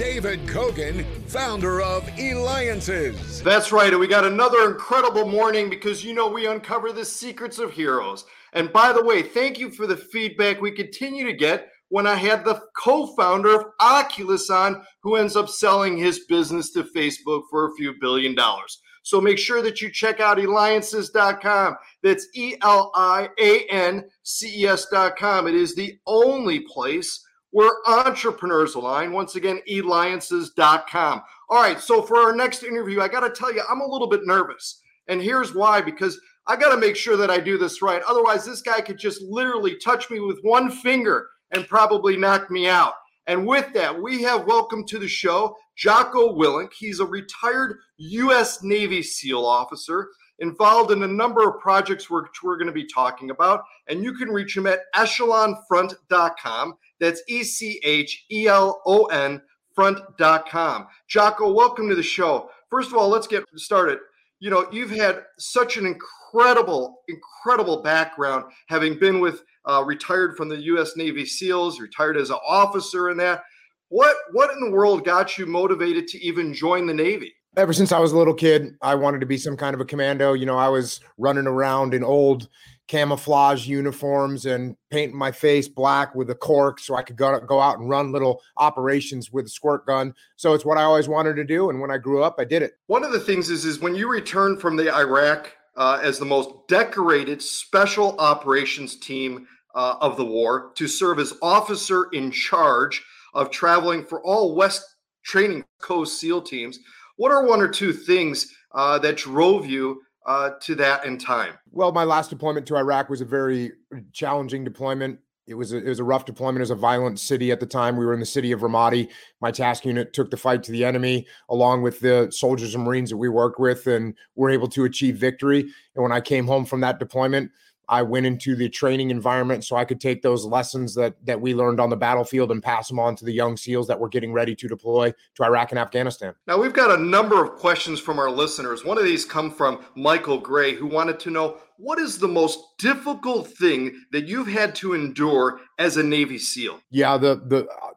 David Kogan, founder of Eliances. That's right. And we got another incredible morning because you know we uncover the secrets of heroes. And by the way, thank you for the feedback we continue to get when I had the co founder of Oculus on, who ends up selling his business to Facebook for a few billion dollars. So make sure that you check out eliances.com. That's E L I A N C E S.com. It is the only place where entrepreneurs align. Once again, eliances.com. All right, so for our next interview, I got to tell you, I'm a little bit nervous. And here's why because I got to make sure that I do this right. Otherwise, this guy could just literally touch me with one finger and probably knock me out. And with that, we have welcome to the show Jocko Willink. He's a retired U.S. Navy SEAL officer involved in a number of projects which we're going to be talking about. And you can reach him at echelonfront.com. That's E C H E L O N front.com. Jocko, welcome to the show. First of all, let's get started. You know, you've had such an incredible, incredible background, having been with uh, retired from the U.S. Navy SEALs, retired as an officer in that. What what in the world got you motivated to even join the Navy? Ever since I was a little kid, I wanted to be some kind of a commando. You know, I was running around in old camouflage uniforms and painting my face black with a cork so I could go, go out and run little operations with a squirt gun. So it's what I always wanted to do. And when I grew up, I did it. One of the things is, is when you returned from the Iraq uh, as the most decorated special operations team uh, of the war to serve as officer in charge of traveling for all West Training Coast SEAL teams. What are one or two things uh, that drove you uh, to that in time? Well, my last deployment to Iraq was a very challenging deployment. It was a, it was a rough deployment. It was a violent city at the time. We were in the city of Ramadi. My task unit took the fight to the enemy along with the soldiers and Marines that we worked with, and were able to achieve victory. And when I came home from that deployment, I went into the training environment so I could take those lessons that that we learned on the battlefield and pass them on to the young SEALs that were getting ready to deploy to Iraq and Afghanistan. Now we've got a number of questions from our listeners. One of these come from Michael Gray, who wanted to know what is the most difficult thing that you've had to endure as a Navy SEAL? Yeah, the the uh,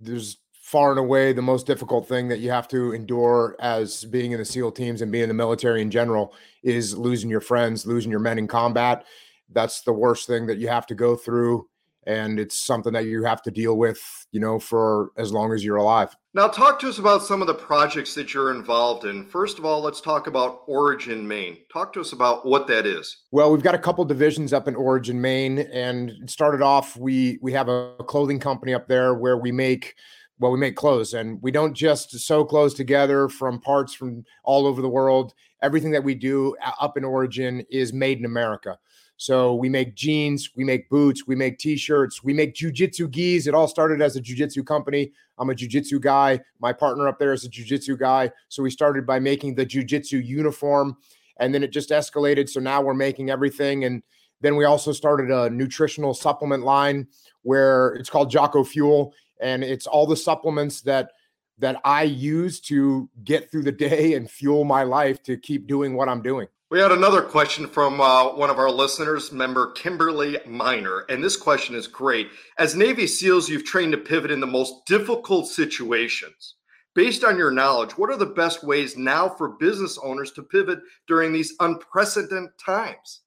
there's far and away the most difficult thing that you have to endure as being in the SEAL teams and being in the military in general is losing your friends, losing your men in combat. That's the worst thing that you have to go through. And it's something that you have to deal with, you know, for as long as you're alive. Now, talk to us about some of the projects that you're involved in. First of all, let's talk about Origin Maine. Talk to us about what that is. Well, we've got a couple divisions up in Origin Maine, and it started off. We we have a clothing company up there where we make well, we make clothes and we don't just sew clothes together from parts from all over the world. Everything that we do uh, up in origin is made in America. So we make jeans, we make boots, we make t-shirts, we make jujitsu gis. It all started as a jujitsu company. I'm a jujitsu guy. My partner up there is a jujitsu guy. So we started by making the jujitsu uniform and then it just escalated. So now we're making everything. And then we also started a nutritional supplement line where it's called Jocko Fuel and it's all the supplements that that I use to get through the day and fuel my life to keep doing what I'm doing. We had another question from uh, one of our listeners, member Kimberly Miner, and this question is great. As Navy SEALs, you've trained to pivot in the most difficult situations. Based on your knowledge, what are the best ways now for business owners to pivot during these unprecedented times?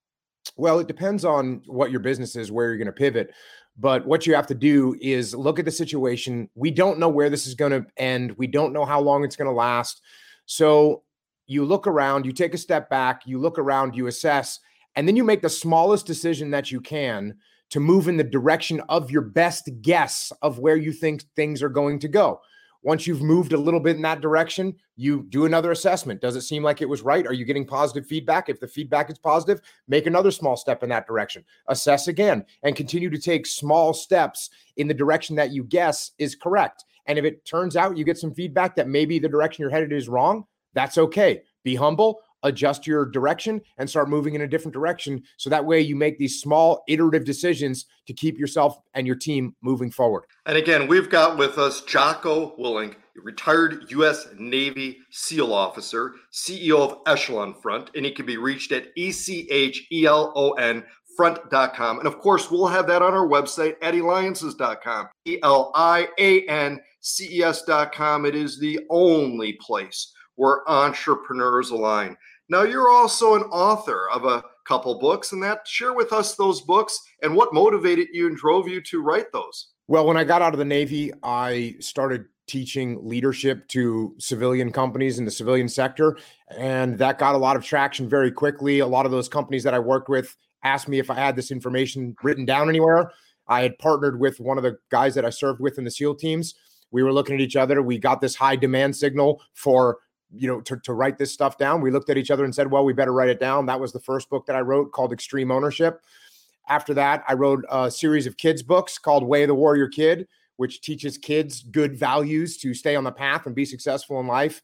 Well, it depends on what your business is, where you're going to pivot. But what you have to do is look at the situation. We don't know where this is going to end. We don't know how long it's going to last. So you look around, you take a step back, you look around, you assess, and then you make the smallest decision that you can to move in the direction of your best guess of where you think things are going to go. Once you've moved a little bit in that direction, you do another assessment. Does it seem like it was right? Are you getting positive feedback? If the feedback is positive, make another small step in that direction. Assess again and continue to take small steps in the direction that you guess is correct. And if it turns out you get some feedback that maybe the direction you're headed is wrong, that's okay. Be humble, adjust your direction and start moving in a different direction. So that way you make these small iterative decisions to keep yourself and your team moving forward. And again, we've got with us Jocko Willink, retired U.S. Navy SEAL officer, CEO of Echelon Front, and he can be reached at E C H E L O N front.com. And of course, we'll have that on our website at eliances.com. E L I A N C E S.com. It is the only place where entrepreneurs align. Now, you're also an author of a couple books, and that share with us those books and what motivated you and drove you to write those. Well, when I got out of the Navy, I started teaching leadership to civilian companies in the civilian sector. And that got a lot of traction very quickly. A lot of those companies that I worked with asked me if I had this information written down anywhere. I had partnered with one of the guys that I served with in the SEAL teams. We were looking at each other. We got this high demand signal for you know to, to write this stuff down. We looked at each other and said well we better write it down. That was the first book that i wrote called extreme ownership. After that i wrote a series of kids books called way of the warrior kid which teaches kids good values to stay on the path and be successful in life.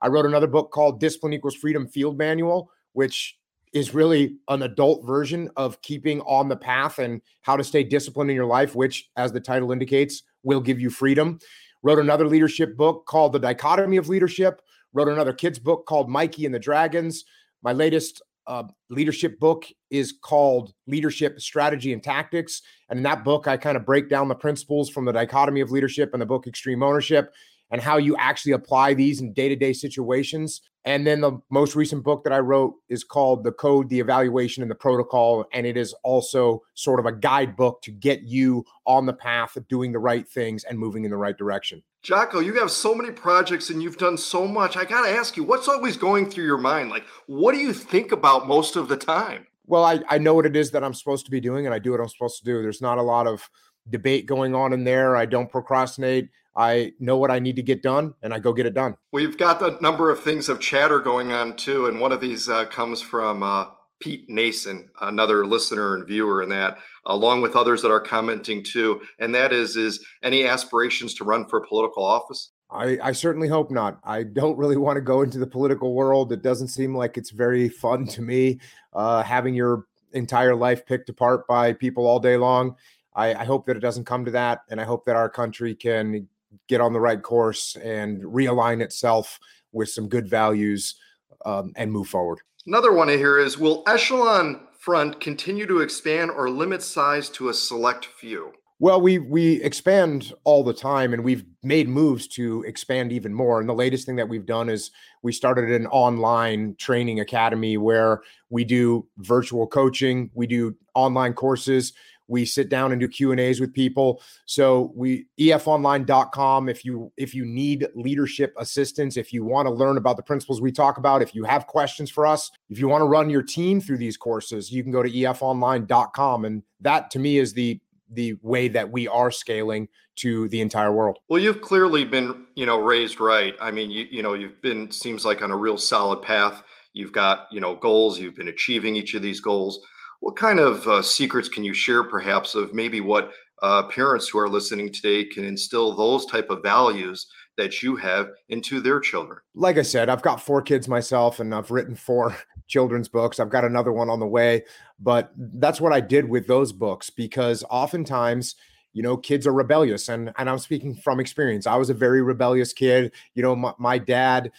I wrote another book called discipline equals freedom field manual which is really an adult version of keeping on the path and how to stay disciplined in your life which as the title indicates will give you freedom. Wrote another leadership book called the dichotomy of leadership wrote another kids book called Mikey and the Dragons. My latest uh, leadership book is called Leadership Strategy and Tactics. And in that book, I kind of break down the principles from the dichotomy of leadership and the book Extreme Ownership and how you actually apply these in day to day situations. And then the most recent book that I wrote is called The Code, the Evaluation, and the Protocol. And it is also sort of a guidebook to get you on the path of doing the right things and moving in the right direction. Jocko, you have so many projects and you've done so much. I got to ask you, what's always going through your mind? Like, what do you think about most of the time? Well, I, I know what it is that I'm supposed to be doing and I do what I'm supposed to do. There's not a lot of debate going on in there. I don't procrastinate. I know what I need to get done and I go get it done. We've got a number of things of chatter going on too. And one of these uh, comes from uh, Pete Nason, another listener and viewer in that, along with others that are commenting too. And that is, is any aspirations to run for political office? I, I certainly hope not. I don't really want to go into the political world. It doesn't seem like it's very fun to me, uh, having your entire life picked apart by people all day long. I, I hope that it doesn't come to that. And I hope that our country can get on the right course and realign itself with some good values um, and move forward. Another one here is Will Echelon Front continue to expand or limit size to a select few? Well, we we expand all the time, and we've made moves to expand even more. And the latest thing that we've done is we started an online training academy where we do virtual coaching, we do online courses, we sit down and do q and a's with people so we efonline.com if you if you need leadership assistance if you want to learn about the principles we talk about if you have questions for us if you want to run your team through these courses you can go to efonline.com and that to me is the the way that we are scaling to the entire world. Well, you've clearly been, you know, raised right. I mean, you you know, you've been seems like on a real solid path. You've got, you know, goals, you've been achieving each of these goals. What kind of uh, secrets can you share, perhaps, of maybe what uh, parents who are listening today can instill those type of values that you have into their children? Like I said, I've got four kids myself, and I've written four children's books. I've got another one on the way, but that's what I did with those books because oftentimes you know kids are rebellious and and i'm speaking from experience i was a very rebellious kid you know my, my dad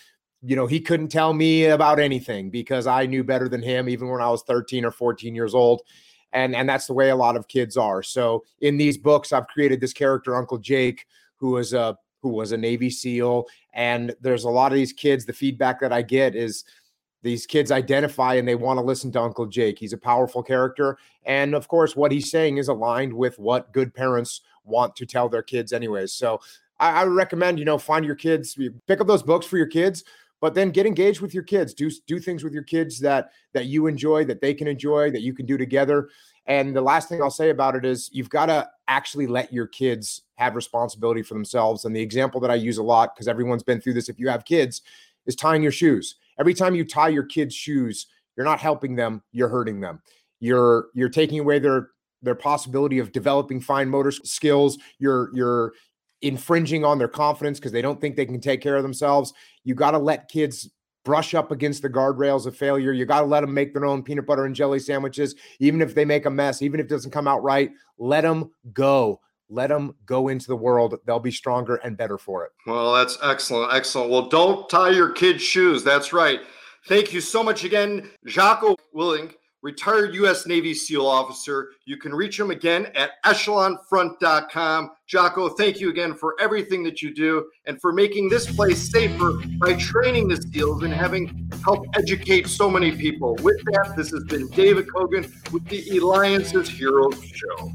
you know, he couldn't tell me about anything because I knew better than him, even when I was 13 or 14 years old. And, and that's the way a lot of kids are. So in these books, I've created this character, Uncle Jake, who was a who was a Navy SEAL. And there's a lot of these kids, the feedback that I get is these kids identify and they want to listen to Uncle Jake. He's a powerful character. And of course, what he's saying is aligned with what good parents want to tell their kids, anyways. So I, I recommend, you know, find your kids, pick up those books for your kids, but then get engaged with your kids. Do do things with your kids that that you enjoy that they can enjoy that you can do together. And the last thing i'll say about it is you've got to actually let your kids have responsibility for themselves. And the example that i use a lot because everyone's been through this if you have kids is tying your shoes. Every time you tie your kids shoes you're not helping them you're hurting them. You're you're taking away their their possibility of developing fine motor skills. You're you're infringing on their confidence because they don't think they can take care of themselves. You got to let kids brush up against the guardrails of failure. You got to let them make their own peanut butter and jelly sandwiches, even if they make a mess, even if it doesn't come out right. Let them go. Let them go into the world. They'll be stronger and better for it. Well, that's excellent. Excellent. Well, don't tie your kids' shoes. That's right. Thank you so much again, Jocko Willink retired U.S. Navy SEAL officer. You can reach him again at echelonfront.com. Jocko, thank you again for everything that you do and for making this place safer by training the SEALs and having helped educate so many people. With that, this has been David Kogan with the Eliances Heroes Show.